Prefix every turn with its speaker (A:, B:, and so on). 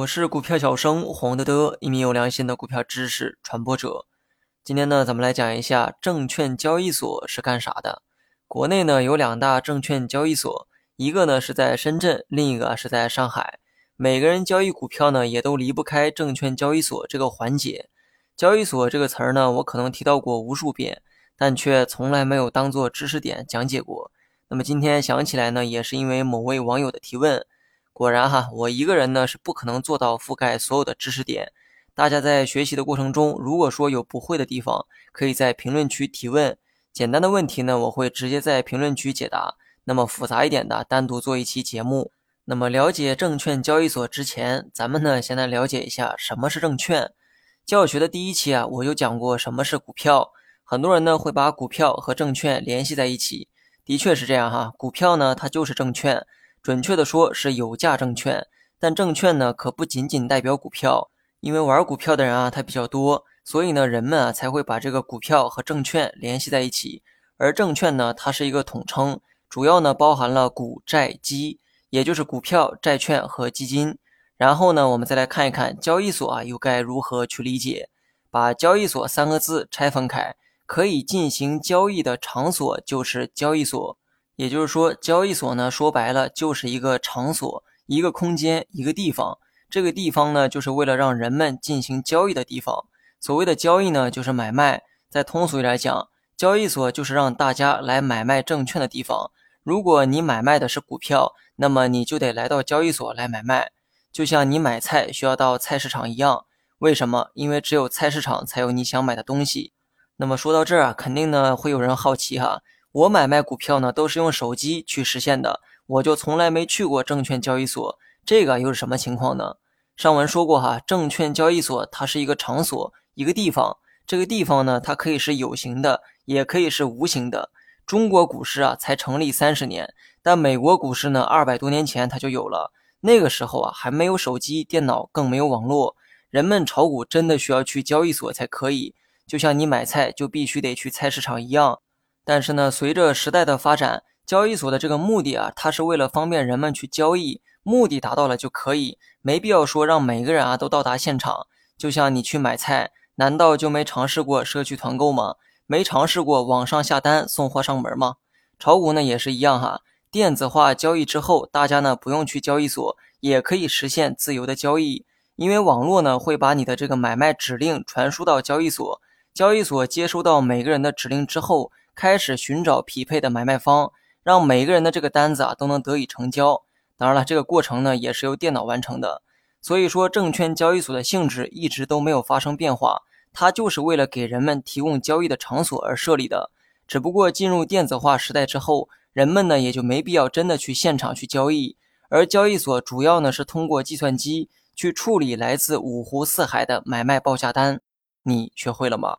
A: 我是股票小生黄德德，一名有良心的股票知识传播者。今天呢，咱们来讲一下证券交易所是干啥的。国内呢有两大证券交易所，一个呢是在深圳，另一个是在上海。每个人交易股票呢，也都离不开证券交易所这个环节。交易所这个词儿呢，我可能提到过无数遍，但却从来没有当做知识点讲解过。那么今天想起来呢，也是因为某位网友的提问。果然哈，我一个人呢是不可能做到覆盖所有的知识点。大家在学习的过程中，如果说有不会的地方，可以在评论区提问。简单的问题呢，我会直接在评论区解答。那么复杂一点的，单独做一期节目。那么了解证券交易所之前，咱们呢先来了解一下什么是证券。教学的第一期啊，我就讲过什么是股票。很多人呢会把股票和证券联系在一起，的确是这样哈。股票呢，它就是证券。准确的说是有价证券，但证券呢可不仅仅代表股票，因为玩股票的人啊他比较多，所以呢人们啊才会把这个股票和证券联系在一起。而证券呢它是一个统称，主要呢包含了股债基，也就是股票、债券和基金。然后呢我们再来看一看交易所啊又该如何去理解？把交易所三个字拆分开，可以进行交易的场所就是交易所。也就是说，交易所呢，说白了就是一个场所、一个空间、一个地方。这个地方呢，就是为了让人们进行交易的地方。所谓的交易呢，就是买卖。在通俗来讲，交易所就是让大家来买卖证券的地方。如果你买卖的是股票，那么你就得来到交易所来买卖，就像你买菜需要到菜市场一样。为什么？因为只有菜市场才有你想买的东西。那么说到这儿啊，肯定呢会有人好奇哈。我买卖股票呢，都是用手机去实现的，我就从来没去过证券交易所，这个又是什么情况呢？上文说过哈，证券交易所它是一个场所，一个地方，这个地方呢，它可以是有形的，也可以是无形的。中国股市啊，才成立三十年，但美国股市呢，二百多年前它就有了，那个时候啊，还没有手机、电脑，更没有网络，人们炒股真的需要去交易所才可以，就像你买菜就必须得去菜市场一样。但是呢，随着时代的发展，交易所的这个目的啊，它是为了方便人们去交易，目的达到了就可以，没必要说让每个人啊都到达现场。就像你去买菜，难道就没尝试过社区团购吗？没尝试过网上下单送货上门吗？炒股呢也是一样哈，电子化交易之后，大家呢不用去交易所，也可以实现自由的交易，因为网络呢会把你的这个买卖指令传输到交易所，交易所接收到每个人的指令之后。开始寻找匹配的买卖方，让每个人的这个单子啊都能得以成交。当然了，这个过程呢也是由电脑完成的。所以说，证券交易所的性质一直都没有发生变化，它就是为了给人们提供交易的场所而设立的。只不过进入电子化时代之后，人们呢也就没必要真的去现场去交易，而交易所主要呢是通过计算机去处理来自五湖四海的买卖报价单。你学会了吗？